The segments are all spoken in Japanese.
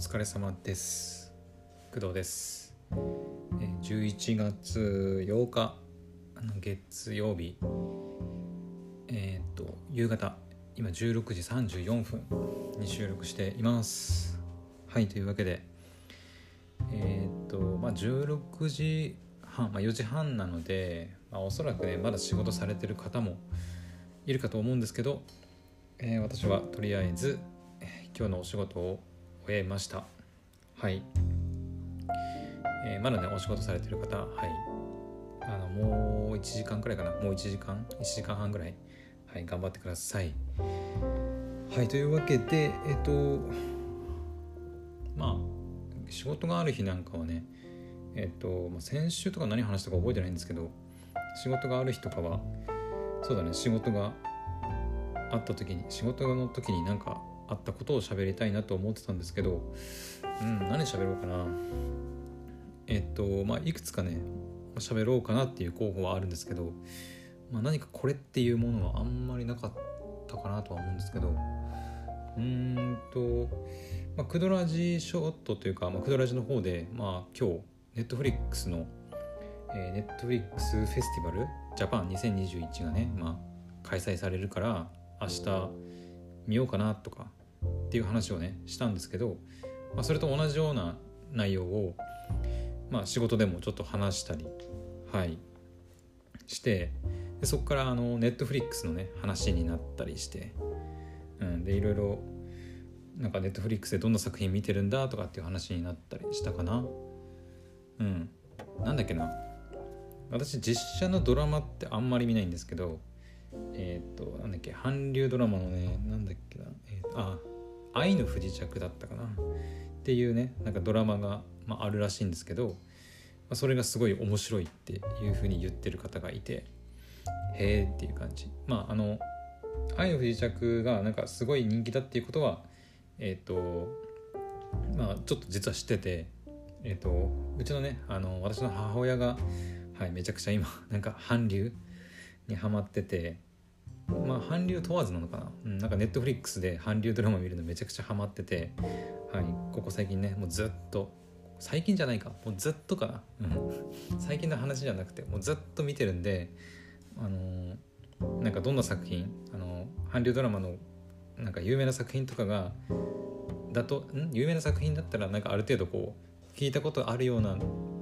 疲れ様です。工藤ですえ11月8日月曜日。えーっと夕方今16時34分に収録しています。はいというわけでえーっとまあ16時半、まあ、4時半なので、まあ、おそらくねまだ仕事されてる方もいるかと思うんですけど、えー私はとりあえず今日のお仕事を終えました。はい、えーまだねお仕事されてる方はい。あのもう1時間くらいかな。もう1時間1時間半ぐらい。はい頑張ってください。はいというわけでえっ、とまあ仕事がある日なんかはねえっ、と、先週とか何話したか覚えてないんですけど仕事がある日とかはそうだね仕事があった時に仕事の時になんかあったことを喋りたいなと思ってたんですけどうん何喋ろうかな。えっとまあいくつかね喋ろうかなっていう候補はあるんですけど、まあ、何かこれっていうものはあんまりなかったかなとは思うんですけどうんと、まあ、クドラジショットというか、まあ、クドラジの方で、まあ、今日ネットフリックスの、えー、ネットフリックスフェスティバルジャパン2021がね、まあ、開催されるから明日見ようかなとかっていう話をねしたんですけど、まあ、それと同じような内容を、まあ、仕事でもちょっと話したりはいしてでそこからあのネットフリックスのね話になったりして、うん、でいろいろなんかネットフリックスでどんな作品見てるんだとかっていう話になったりしたかな。うん。なんだっけな。私実写のドラマってあんまり見ないんですけどえっ、となんだっけ韓流ドラマのねなんだっけな、えーあ愛の不時着だったかな。っていうねなんかドラマが、まあ、あるらしいんですけど、まあ、それがすごい面白いっていうふうに言ってる方がいてへえっていう感じ。まああの愛の不時着がなんかすごい人気だっていうことはえっ、とまあちょっと実は知っててえっ、とうちのねあの私の母親がはいめちゃくちゃ今なんか韓流にハマっててまあ韓流問わずなのかな、うん、なんかネットフリックスで韓流ドラマ見るのめちゃくちゃハマってて、はい、ここ最近ねもうずっと最近じゃないか。もうずっとか。な、最近の話じゃなくてもうずっと見てるんであのーなんかどんな作品あのー韓流ドラマのなんか有名な作品とかがだとん？有名な作品だったらなんかある程度こう聞いたことあるような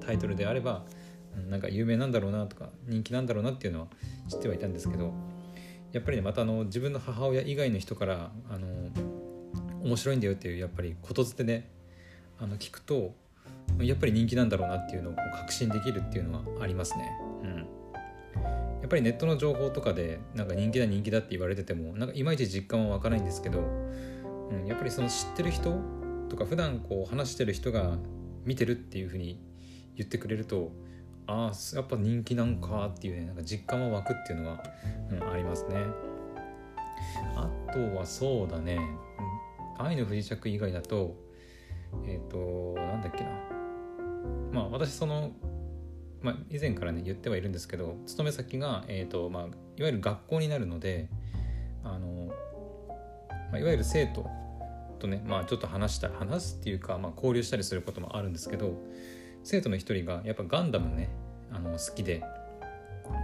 タイトルであればなんか有名なんだろうなとか人気なんだろうなっていうのは知ってはいたんですけどやっぱりねまたあの自分の母親以外の人からあの面白いんだよっていうやっぱりことづてねあの聞くとやっぱり人気なんだろうなっていうのを確信できるっていうのはありますね。うん、やっぱりネットの情報とかでなんか人気だ人気だって言われててもなんかいまいち実感は湧かないんですけど、うん、やっぱりその知ってる人とか普段こう話してる人が見てるっていうふうに言ってくれるとああやっぱ人気なんかっていうねなんか実感は湧くっていうのは、うん、ありますね。あとはそうだね「うん愛の不時着」以外だとえっ、となんだっけな。まあ私その、まあ、以前からね言ってはいるんですけど勤め先が、えーとまあ、いわゆる学校になるのであの、まあ、いわゆる生徒とね、まあ、ちょっと話した話すっていうか、まあ、交流したりすることもあるんですけど生徒の一人がやっぱガンダムねあの好きで、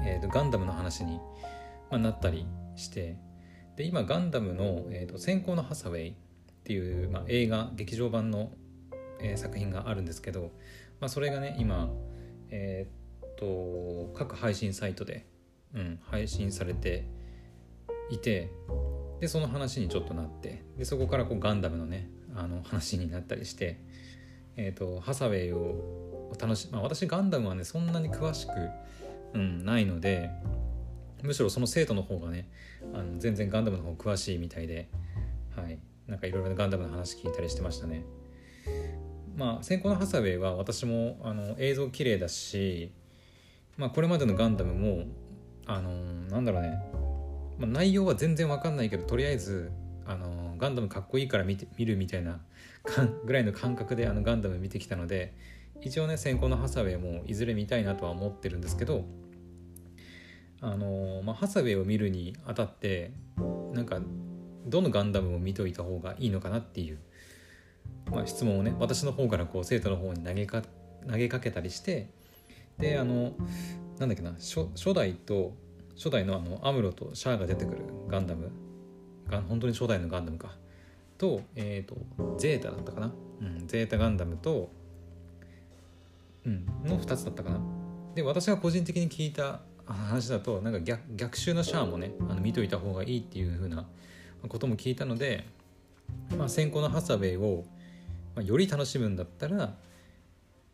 えーとガンダムの話に、まあ、なったりしてで今ガンダムの「えーと先行のハサウェイ」っていう、まあ、映画劇場版の、えー作品があるんですけど、まあ、それがね今えーと各配信サイトで、うん、配信されていてでその話にちょっとなってでそこからこうガンダムのねあの話になったりして、えーとハサウェイを楽し、まあ、私ガンダムはねそんなに詳しく、うん、ないのでむしろその生徒の方がねあの全然ガンダムの方詳しいみたいではい。なんかいろいろガンダムの話聞いたりしてましたね。まあ先行のハサウェイは私もあの映像綺麗だし、まあ、これまでのガンダムもあのなんだろうね、まあ、内容は全然わかんないけどとりあえずあのガンダムかっこいいから見て見るみたいなぐらいの感覚であのガンダム見てきたので一応ね先行のハサウェイもいずれ見たいなとは思ってるんですけどあの、まあ、ハサウェイを見るにあたってなんかどのガンダムを見といた方がいいのかなっていうまあ、質問をね私の方からこう生徒の方に投げか投げかけたりしてであのなんだっけな初初代と初代のあのアムロとシャアが出てくるガンダムが本当に初代のガンダムかと,、えーと、ゼータだったかな、うん、ゼータガンダムと、の2つだったかな。で私が個人的に聞いた話だとなんか逆逆襲のシャアもねあの見といた方がいいっていう風なことも聞いたので、まあ、先行のハサウェイを、まあ、より楽しむんだったら、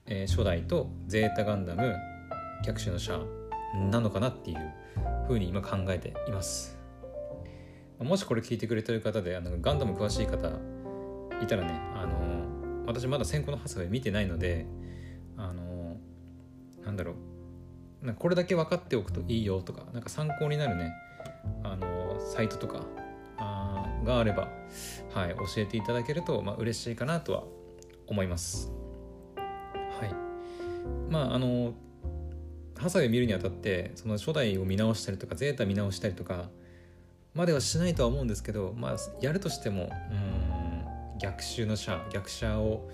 えー、初代とゼータガンダム逆襲のシャアなのかなっていう風に今考えています。もしこれ聞いてくれてる方であのガンダム詳しい方いたらねあの私まだ先行のハサウェイ見てないのでなんだろう。これだけ分かっておくといいよとかなんか参考になるね。あのサイトとかあがあれば、はい、教えていただけると、まあ嬉しいかなとは思います。はい。まああのハサウェイ見るにあたってその初代を見直したりとかゼータ見直したりとかまではしないとは思うんですけどまあやるとしてもうん逆襲のシャ逆シャを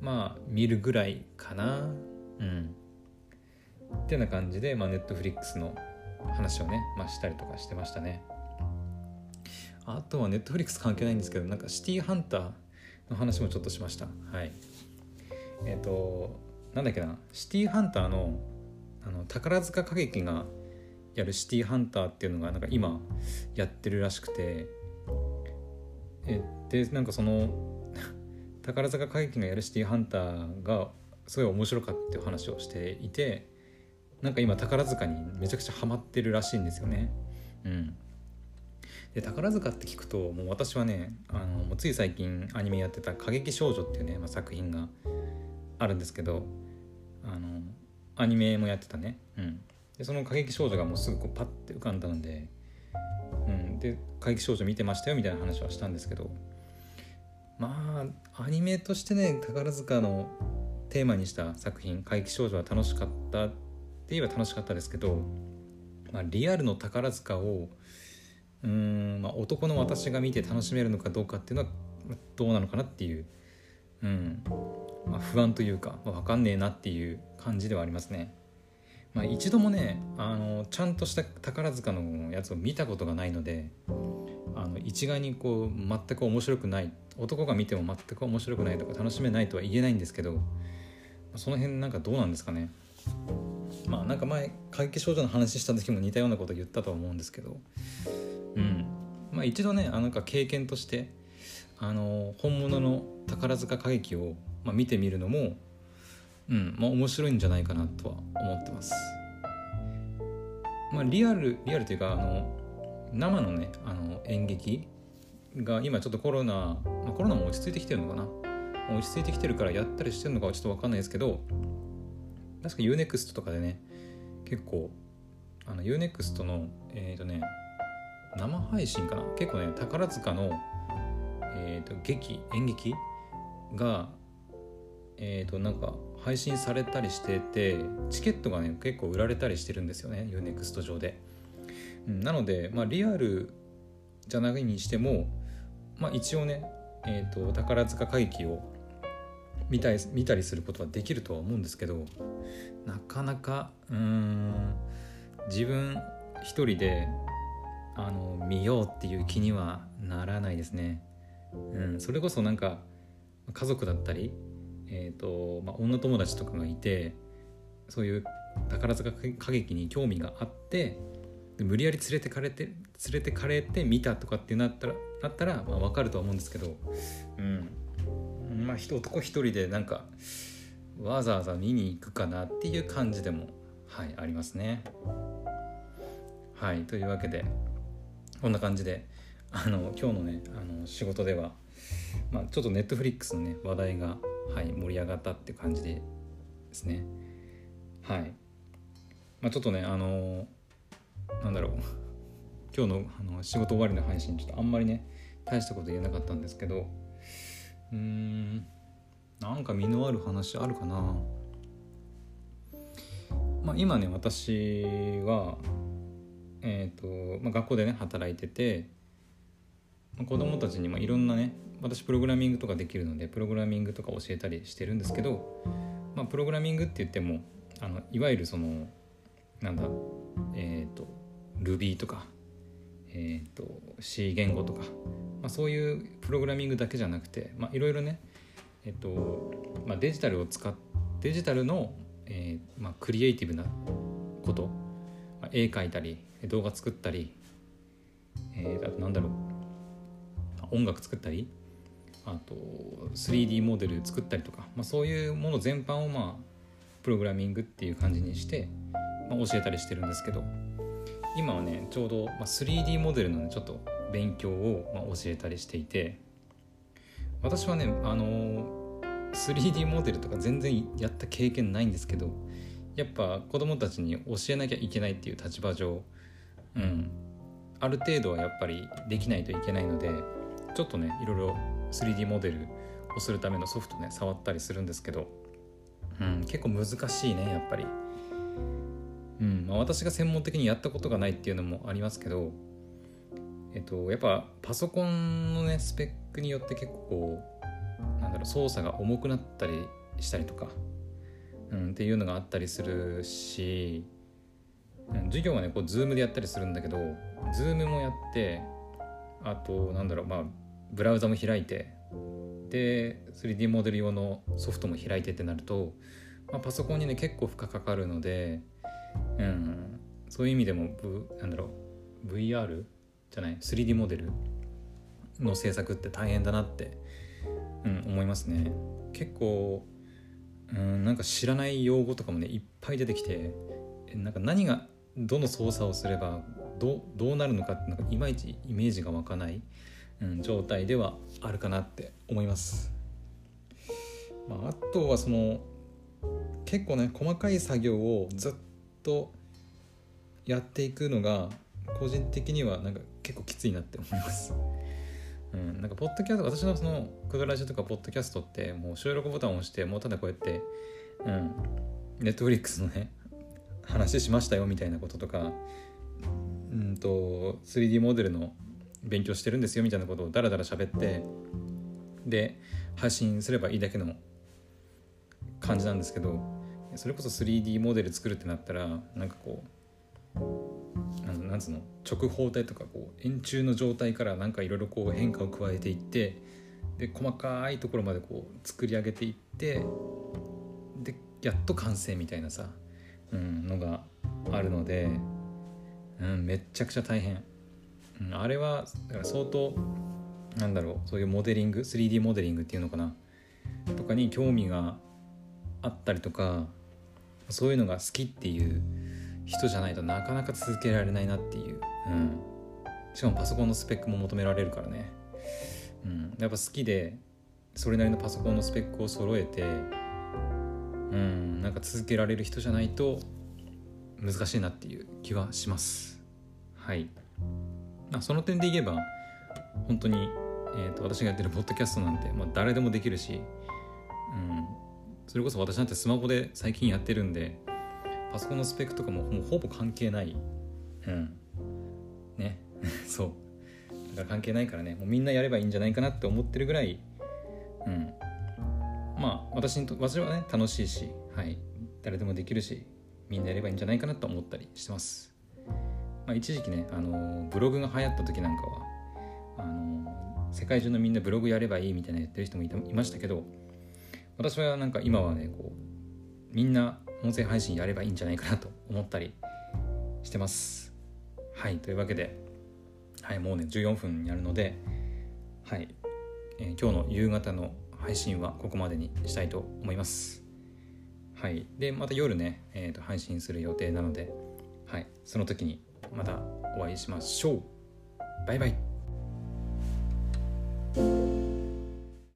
まあ見るぐらいかな。うん。ってな感じで、まあ、ネットフリックスの話をね、まあ、したりとかしてましたね。あとはネットフリックス関係ないんですけどなんかシティーハンターの話もちょっとしました。はい。えっ、ー、となんだっけな。シティーハンターのあの宝塚歌劇がやるシティーハンターっていうのがなんか今やってるらしくて。えでなんかその 宝塚歌劇がやるシティーハンターがすごい面白かったっていう話をしていてなんか今宝塚にめちゃくちゃハマってるらしいんですよね。うん、で宝塚って聞くともう私はねあのもうつい最近アニメやってた「歌劇少女」っていうね、まあ、作品があるんですけどあのアニメもやってたね、うん、でその過激少女がもうすぐこうパッて浮かんだので、うん、で過激少女見てましたよみたいな話はしたんですけどまあアニメとしてね宝塚のテーマにした作品「怪奇少女」は楽しかったって言えば楽しかったですけど、まあ、リアルの宝塚をうん、まあ、男の私が見て楽しめるのかどうかっていうのはどうなのかなっていう、うんまあ、不安というか、まあ、分かんねえなっていう感じではありますね。まあ、一度もねあのちゃんとした宝塚のやつを見たことがないのであの一概にこう全く面白くない男が見ても全く面白くないとか楽しめないとは言えないんですけどその辺なんかどうなんですかねまあなんか前怪奇少女の話した時も似たようなこと言ったと思うんですけど。うん。まあ一度ねあなんか経験としてあの本物の宝塚歌劇を、まあ、見てみるのもうんまあ面白いんじゃないかなとは思ってます。まあリアルリアルというかあの生のねあの演劇が今ちょっとコロナ、まあ、コロナも落ち着いてきてるのかな。落ち着いてきてるからやったりしてるのかはちょっと分かんないですけど確か UNEXT とかでね結構あの UNEXT のえっ、ー、とね生配信かな？結構ね宝塚の、えーと、劇演劇がえっ、ー、となんか配信されたりしててチケットがね結構売られたりしてるんですよね UNEXT 上で、うん、なので、まあ、リアルじゃないにしても、まあ、一応ね、えーと、宝塚会議を見たり見たりすることはできるとは思うんですけどなかなかうん自分一人であの見ようっていう気にはならないですね。うん、それこそなんか家族だったりえーとまあ、女友達とかがいてそういう宝塚歌劇に興味があって無理やり連れてかれて連れてかれて見たとかってなったらなったら、まあ、分かるとは思うんですけど、うんまあ、男一人でなんかわざわざ見に行くかなっていう感じでも、はい、ありますね。はいというわけでこんな感じであの今日のねあの仕事では、まあ、ちょっとネットフリックスのね話題がはい、盛り上がったって感じですね。はい。まあちょっとねあのなんだろう。今日のあの仕事終わりの配信ちょっとあんまりね大したこと言えなかったんですけどうん。なんか身のある話あるかな。まあ今ね私はえっ、ー、と、まあ、学校でね働いてて子供たちにもいろんなね私プログラミングとかできるのでプログラミングとか教えたりしてるんですけど、まあ、プログラミングって言ってもあのいわゆるそのなんだえっ、ー、と Ruby とか、えーと、C 言語とか、まあ、そういうプログラミングだけじゃなくていろいろね、えーとまあ、デジタルを使っデジタルの、えーまあ、クリエイティブなこと、まあ、絵描いたり動画作ったり、えー、あとなんだろう音楽作ったりあと 3D モデル作ったりとか、まあ、そういうもの全般をまあプログラミングっていう感じにして、まあ、教えたりしてるんですけど。今はねちょうど、3D モデルの、ね、ちょっと勉強を、まあ、教えたりしていて私はねあの 3D モデルとか全然やった経験ないんですけどやっぱ子供たちに教えなきゃいけないっていう立場上うんある程度はやっぱりできないといけないのでちょっとねいろいろ 3D モデルをするためのソフトね触ったりするんですけどうん、結構難しいねやっぱり。うん。まあ、私が専門的にやったことがないっていうのもありますけど、えっと、やっぱパソコンのねスペックによって結構こうなんだろう操作が重くなったりしたりとか、うん、っていうのがあったりするし、授業はねこう Zoom でやったりするんだけど Zoom もやってあとなんだろうまあブラウザも開いてで 3D モデル用のソフトも開いてってなると、まあ、パソコンにね結構負荷かかるので、うん、そういう意味でも、v、なんだろう。VR じゃない？3D モデルの制作って大変だなって、うん、思いますね。結構、うん、なんか知らない用語とかもねいっぱい出てきてなんか何がどの操作をすればどどうなるのかってなんかいまいちイメージが湧かないうん、状態ではあるかなって思います。まあ、あとはその結構ね細かい作業をずっとやっていくのが個人的にはなんか結構きついなって思います。うん、なんかポッドキャスト私のそのクドラジオとかポッドキャストってもう収録ボタンを押してもうただこうやってうんネットフリックスのね話しましたよみたいなこととかうんと 3D モデルの勉強してるんですよみたいなことをダラダラ喋ってで配信すればいいだけの感じなんですけどそれこそ 3D モデル作るってなったらなんかこうなんなんつうの？直方体とかこう円柱の状態からなんかいろいろこう変化を加えていってで細かいところまでこう作り上げていってでやっと完成みたいなさ、うん、のがあるので、うん、めっちゃくちゃ大変。うん、あれはだから相当なんだろうそういうモデリング 3D モデリングっていうのかな？とかに興味があったりとかそういうのが好きっていう人じゃないとなかなか続けられないなっていう、うん、しかもパソコンのスペックも求められるからね、うん、やっぱ好きでそれなりのパソコンのスペックを揃えてうん。なんか続けられる人じゃないと難しいなっていう気はします。はい。あその点で言えば本当に、えーと、私がやってるポッドキャストなんて、まあ、誰でもできるし、うん、それこそ私なんてスマホで最近やってるんでパソコンのスペックとかももうほぼ関係ない。うん。ね。そう。だから関係ないからね。もうみんなやればいいんじゃないかなって思ってるぐらい。うん。まあ私にと私はね楽しいし。はい。誰でもできるしみんなやればいいんじゃないかなと思ったりしてます。まあ、一時期ね、あのブログが流行った時なんかはあの世界中のみんなブログやればいいみたいなやってる人もいたいましたけど私はなんか今はねこうみんな音声配信やればいいんじゃないかなと思ったりしてます。はいというわけで、はい、もうね14分になるのではい、えー、今日の夕方の配信はここまでにしたいと思います。はいでまた夜ね、えーと配信する予定なのではいその時にまたお会いしましょう。バイバイ。